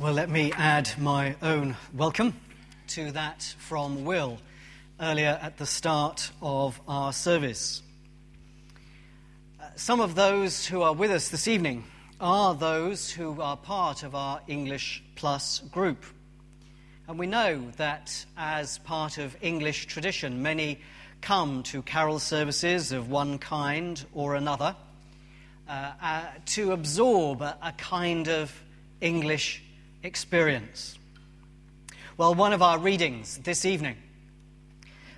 Well, let me add my own welcome to that from Will earlier at the start of our service. Uh, some of those who are with us this evening are those who are part of our English Plus group. And we know that as part of English tradition, many come to carol services of one kind or another uh, uh, to absorb a, a kind of English experience. Well, one of our readings this evening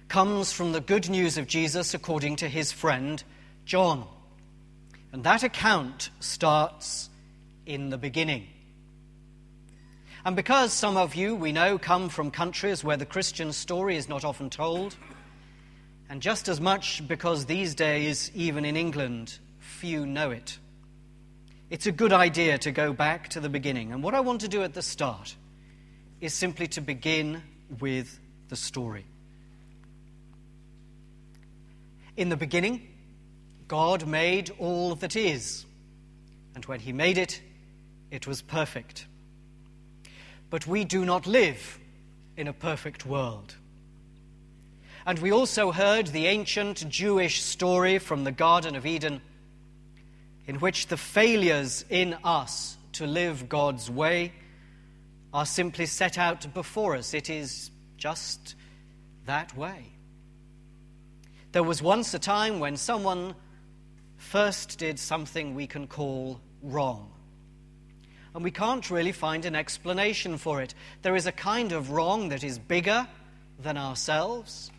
comes from the good news of Jesus according to his friend John. And that account starts in the beginning. And because some of you, we know, come from countries where the Christian story is not often told, and just as much because these days, even in England, few know it, it's a good idea to go back to the beginning. And what I want to do at the start is simply to begin with the story. In the beginning, God made all that is, and when He made it, it was perfect. But we do not live in a perfect world. And we also heard the ancient Jewish story from the Garden of Eden in which the failures in us to live God's way are simply set out before us. It is just that way. There was once a time when someone first did something we can call wrong. And we can't really find an explanation for it. There is a kind of wrong that is bigger than ourselves,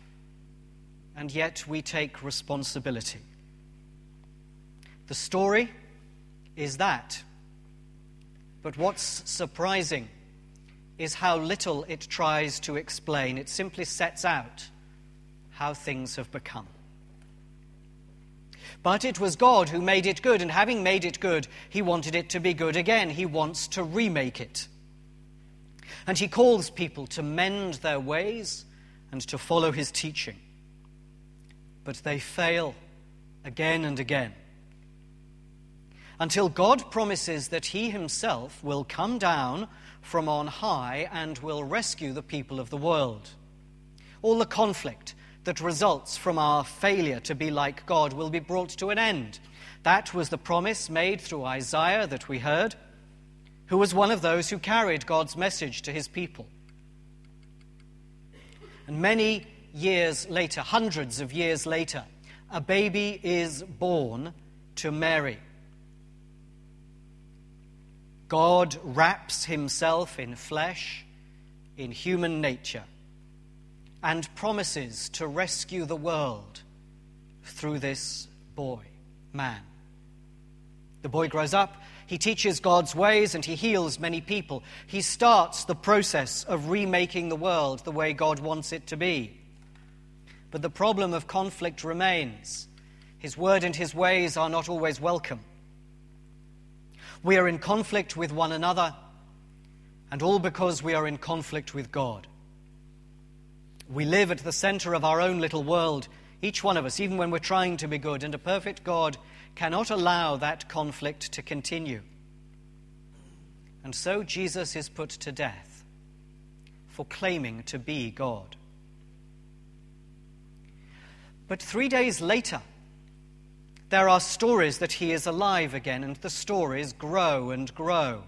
and yet we take responsibility. The story is that. But what's surprising is how little it tries to explain. It simply sets out how things have become. But it was God who made it good, and having made it good, he wanted it to be good again. He wants to remake it. And he calls people to mend their ways and to follow his teaching. But they fail again and again until God promises that He Himself will come down from on high and will rescue the people of the world. All the conflict that results from our failure to be like God will be brought to an end. That was the promise made through Isaiah that we heard, who was one of those who carried God's message to his people. And many years later, hundreds of years later, a baby is born to Mary. God wraps himself in flesh, in human nature, and promises to rescue the world through this boy, man. The boy grows up, he teaches God's ways, and he heals many people. He starts the process of remaking the world the way God wants it to be. But the problem of conflict remains. His word and his ways are not always welcome. We are in conflict with one another, and all because we are in conflict with God. We live at the center of our own little world, each one of us, even when we're trying to be good, and a perfect God cannot allow that conflict to continue. And so Jesus is put to death for claiming to be God. But three days later, there are stories that he is alive again, and the stories grow and grow.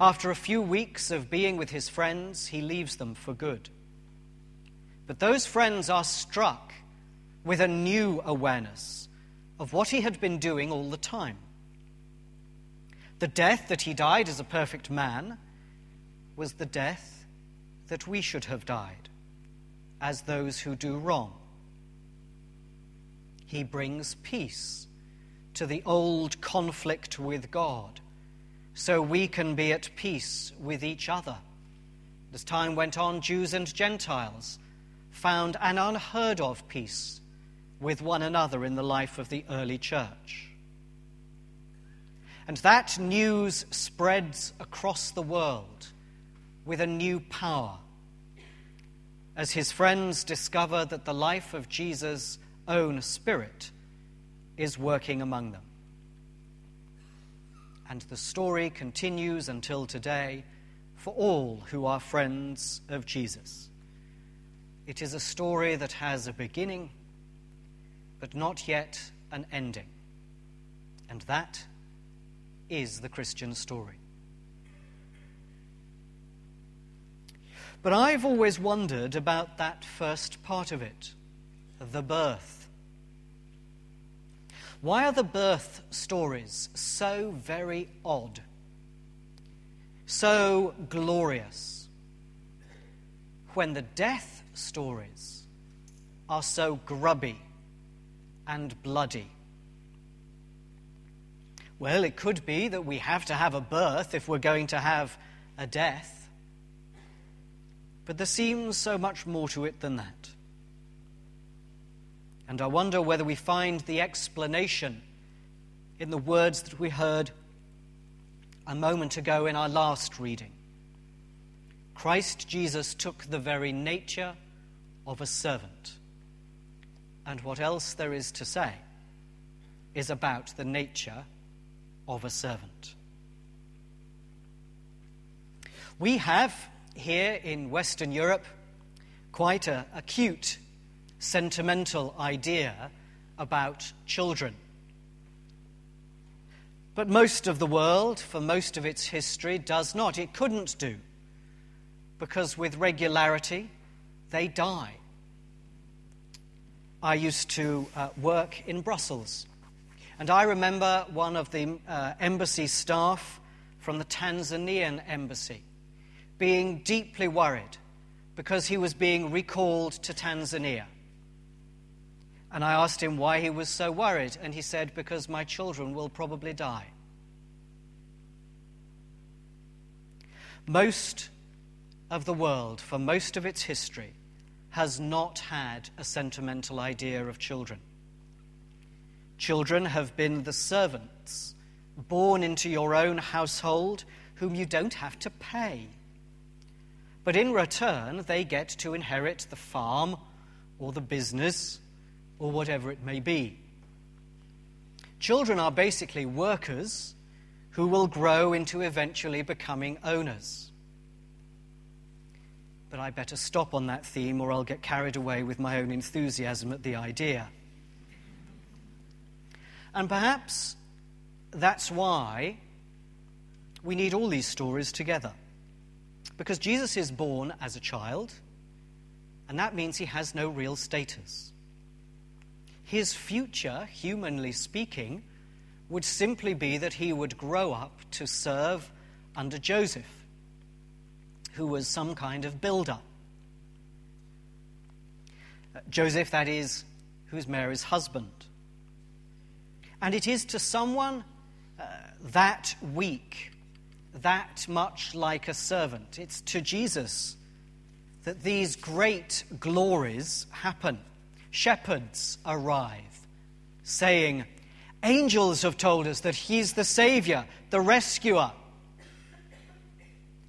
After a few weeks of being with his friends, he leaves them for good. But those friends are struck with a new awareness of what he had been doing all the time. The death that he died as a perfect man was the death that we should have died as those who do wrong he brings peace to the old conflict with God so we can be at peace with each other. As time went on, Jews and Gentiles found an unheard of peace with one another in the life of the early church. And that news spreads across the world with a new power as his friends discover that the life of Jesus own spirit is working among them. and the story continues until today for all who are friends of Jesus. It is a story that has a beginning, but not yet an ending. And that is the Christian story. But I've always wondered about that first part of it the birth. Why are the birth stories so very odd, so glorious, when the death stories are so grubby and bloody? Well, it could be that we have to have a birth if we're going to have a death. But there seems so much more to it than that. And I wonder whether we find the explanation in the words that we heard a moment ago in our last reading. Christ Jesus took the very nature of a servant. And what else there is to say is about the nature of a servant. We have here in Western Europe quite a acute sentimental idea about children. But most of the world, for most of its history, does not. It couldn't do, because with regularity they die. I used to uh, work in Brussels and I remember one of the uh, embassy staff from the Tanzanian embassy being deeply worried because he was being recalled to Tanzania. And I asked him why he was so worried, and he said, Because my children will probably die. Most of the world, for most of its history, has not had a sentimental idea of children. Children have been the servants born into your own household whom you don't have to pay. But in return, they get to inherit the farm or the business or whatever it may be. Children are basically workers who will grow into eventually becoming owners. But I better stop on that theme or I'll get carried away with my own enthusiasm at the idea. And perhaps that's why we need all these stories together. Because Jesus is born as a child, and that means he has no real status. His future, humanly speaking, would simply be that he would grow up to serve under Joseph, who was some kind of builder. Joseph, that is, who is Mary's husband. And it is to someone uh, that weak, that much like a servant, it's to Jesus that these great glories happen. Shepherds arrive, saying, Angels have told us that He's the Savior, the rescuer.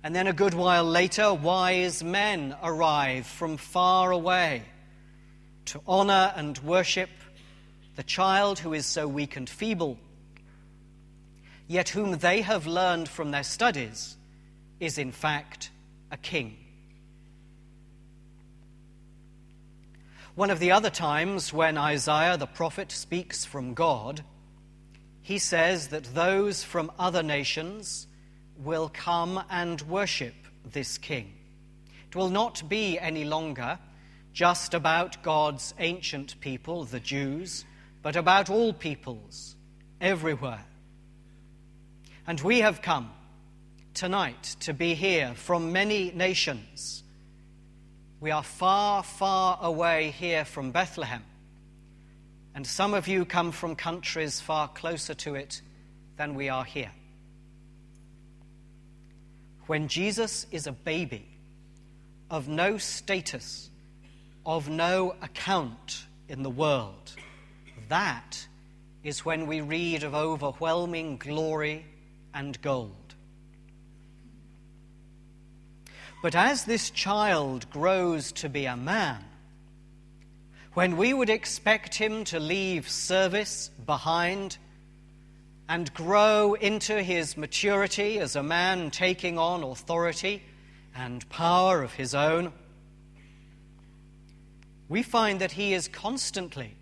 And then a good while later, wise men arrive from far away to honor and worship the child who is so weak and feeble, yet whom they have learned from their studies is in fact a king. One of the other times when Isaiah the prophet speaks from God, he says that those from other nations will come and worship this king. It will not be any longer just about God's ancient people, the Jews, but about all peoples, everywhere. And we have come tonight to be here from many nations. We are far, far away here from Bethlehem. And some of you come from countries far closer to it than we are here. When Jesus is a baby, of no status, of no account in the world, that is when we read of overwhelming glory and gold. But as this child grows to be a man, when we would expect him to leave service behind and grow into his maturity as a man taking on authority and power of his own, we find that he is constantly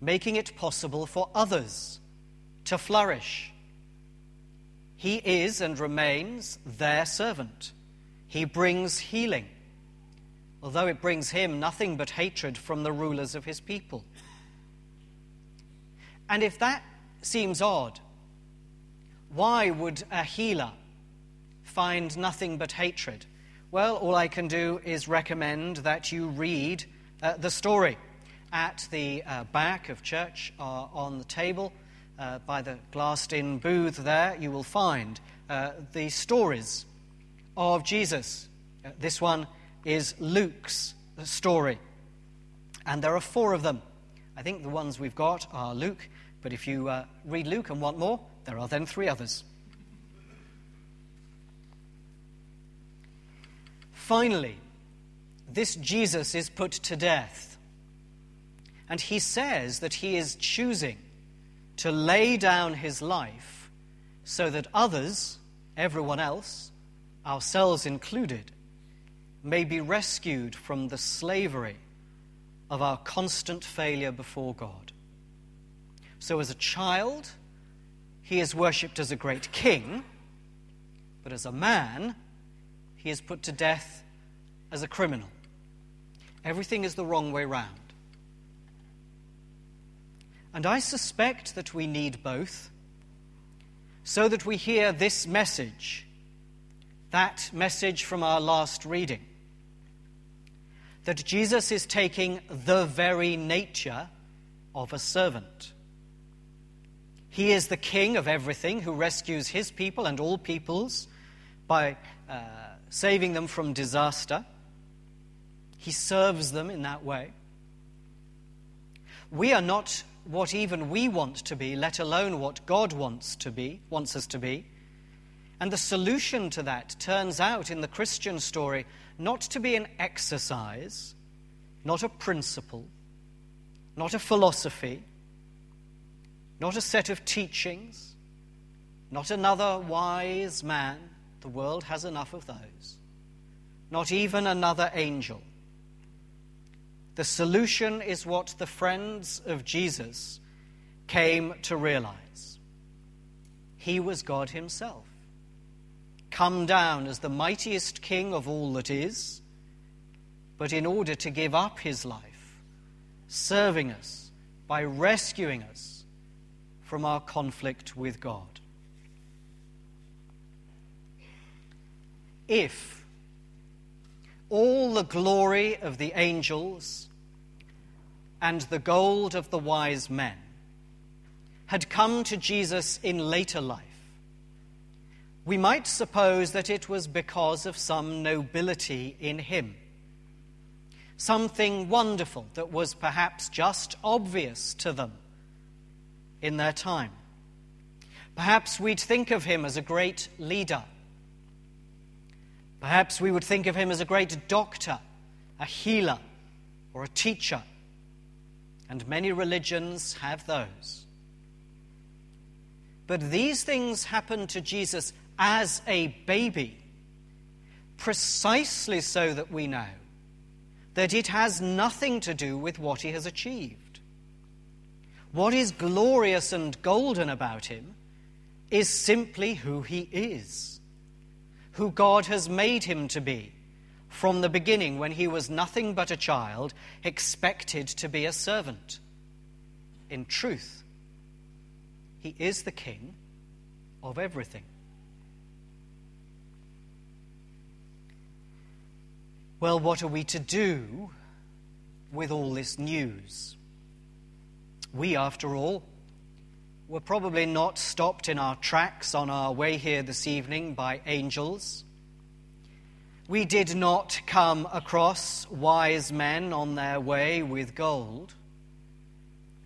making it possible for others to flourish. He is and remains their servant. He brings healing, although it brings him nothing but hatred from the rulers of his people. And if that seems odd, why would a healer find nothing but hatred? Well, all I can do is recommend that you read uh, the story at the uh, back of church uh, on the table uh, by the glassed in booth there. You will find uh, the stories of Jesus. Uh, this one is Luke's story, and there are four of them. I think the ones we've got are Luke, but if you read Luke and want more, there are then three others. Finally, this Jesus is put to death. And he says that he is choosing to lay down his life so that others, everyone else, ourselves included, may be rescued from the slavery of our constant failure before God. So, as a child, he is worshipped as a great king, but as a man, he is put to death as a criminal. Everything is the wrong way round. And I suspect that we need both so that we hear this message, that message from our last reading, that Jesus is taking the very nature of a servant. He is the king of everything who rescues his people and all peoples by uh, saving them from disaster. He serves them in that way. We are not what even we want to be, let alone what God wants to be, wants us to be. And the solution to that turns out in the Christian story not to be an exercise, not a principle, not a philosophy, not a set of teachings, not another wise man. The world has enough of those. Not even another angel. The solution is what the friends of Jesus came to realize. He was God Himself, come down as the mightiest King of all that is, but in order to give up His life, serving us by rescuing us from our conflict with God. If all the glory of the angels and the gold of the wise men had come to Jesus in later life, we might suppose that it was because of some nobility in him, something wonderful that was perhaps just obvious to them in their time. Perhaps we'd think of him as a great leader. Perhaps we would think of him as a great doctor, a healer, or a teacher. And many religions have those. But these things happened to Jesus as a baby, precisely so that we know that it has nothing to do with what he has achieved. What is glorious and golden about him is simply who he is, who God has made him to be. From the beginning, when he was nothing but a child, expected to be a servant. In truth, he is the king of everything. Well, what are we to do with all this news? We, after all, were probably not stopped in our tracks on our way here this evening by angels. We did not come across wise men on their way with gold,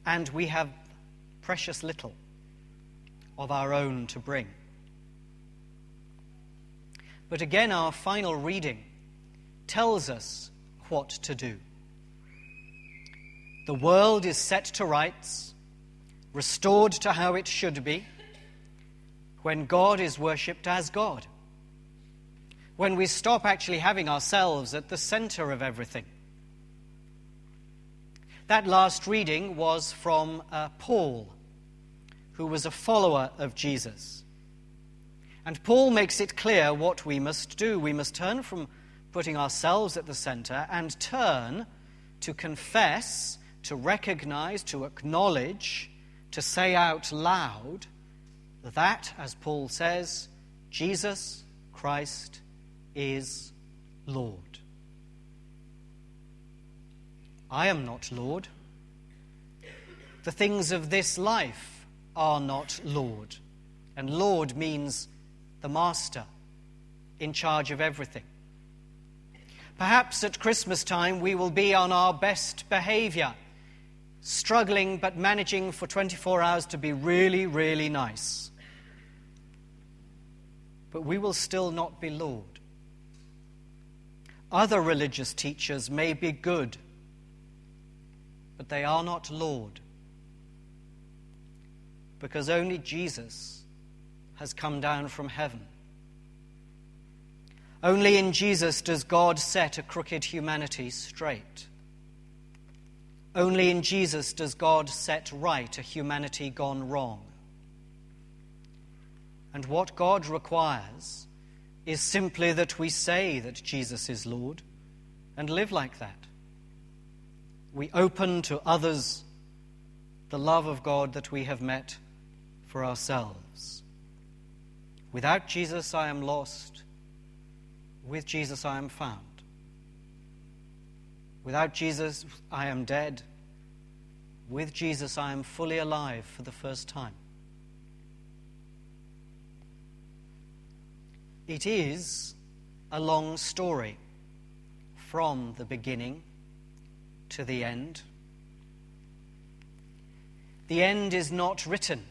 and we have precious little of our own to bring. But again, our final reading tells us what to do. The world is set to rights, restored to how it should be. when God is worshipped as God. When we stop actually having ourselves at the center of everything. That last reading was from uh, Paul, who was a follower of Jesus. And Paul makes it clear what we must do. We must turn from putting ourselves at the center and turn to confess, to recognize, to acknowledge, to say out loud that, as Paul says, Jesus Christ is Lord. I am not Lord. The things of this life are not Lord. And Lord means the Master in charge of everything. Perhaps at Christmas time we will be on our best behavior, struggling but managing for 24 hours to be really, really nice. But we will still not be Lord. Other religious teachers may be good, but they are not Lord. Because only Jesus has come down from heaven. Only in Jesus does God set a crooked humanity straight. Only in Jesus does God set right a humanity gone wrong. And what God requires is simply that we say that Jesus is Lord and live like that. We open to others the love of God that we have met for ourselves. Without Jesus, I am lost. With Jesus, I am found. Without Jesus, I am dead. With Jesus, I am fully alive for the first time. It is a long story from the beginning to the end. The end is not written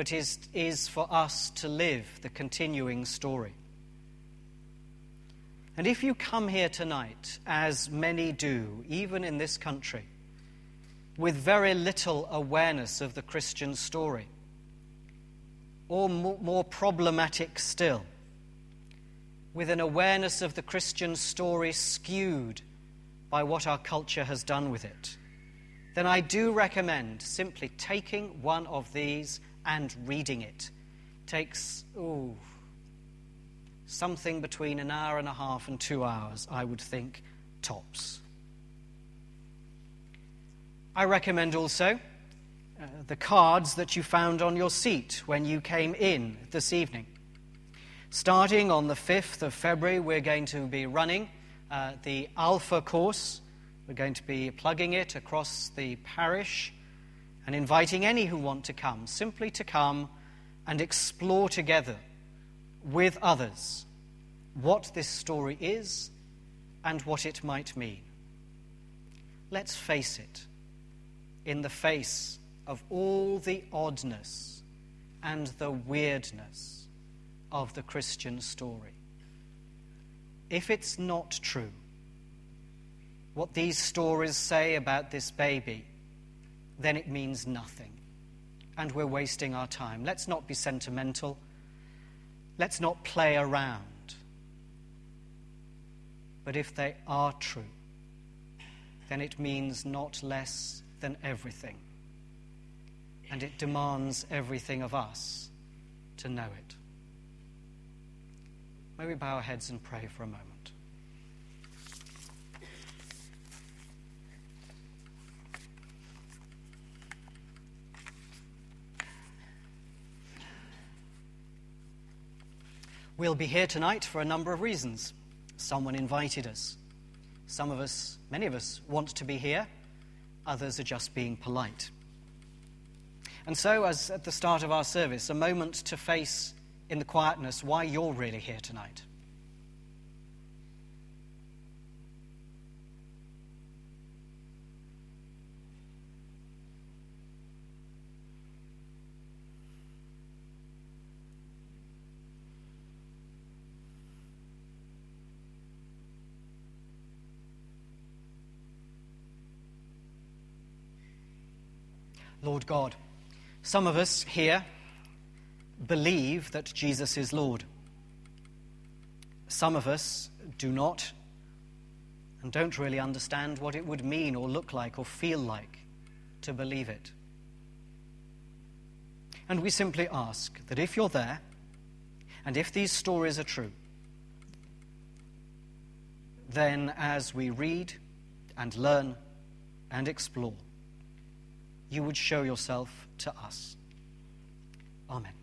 but is, is for us to live the continuing story. And if you come here tonight, as many do, even in this country, with very little awareness of the Christian story, or more problematic still, with an awareness of the Christian story skewed by what our culture has done with it, then I do recommend simply taking one of these and reading it. Takes, ooh, something between an hour and a half and two hours, I would think, tops. I recommend also uh, the cards that you found on your seat when you came in this evening. Starting on the 5th of February, we're going to be running uh, the Alpha course. We're going to be plugging it across the parish and inviting any who want to come, simply to come and explore together with others what this story is and what it might mean. Let's face it, in the face of all the oddness and the weirdness of the Christian story. If it's not true, what these stories say about this baby then it means nothing. And we're wasting our time. Let's not be sentimental. Let's not play around. But if they are true, then it means not less than everything. And it demands everything of us to know it. May we bow our heads and pray for a moment. We'll be here tonight for a number of reasons. Someone invited us. Some of us, many of us, want to be here. Others are just being polite. And so, as at the start of our service, a moment to face in the quietness why you're really here tonight. Lord God. Some of us here believe that Jesus is Lord. Some of us do not and don't really understand what it would mean or look like or feel like to believe it. And we simply ask that if you're there, and if these stories are true, then as we read and learn and explore, you would show yourself to us. Amen.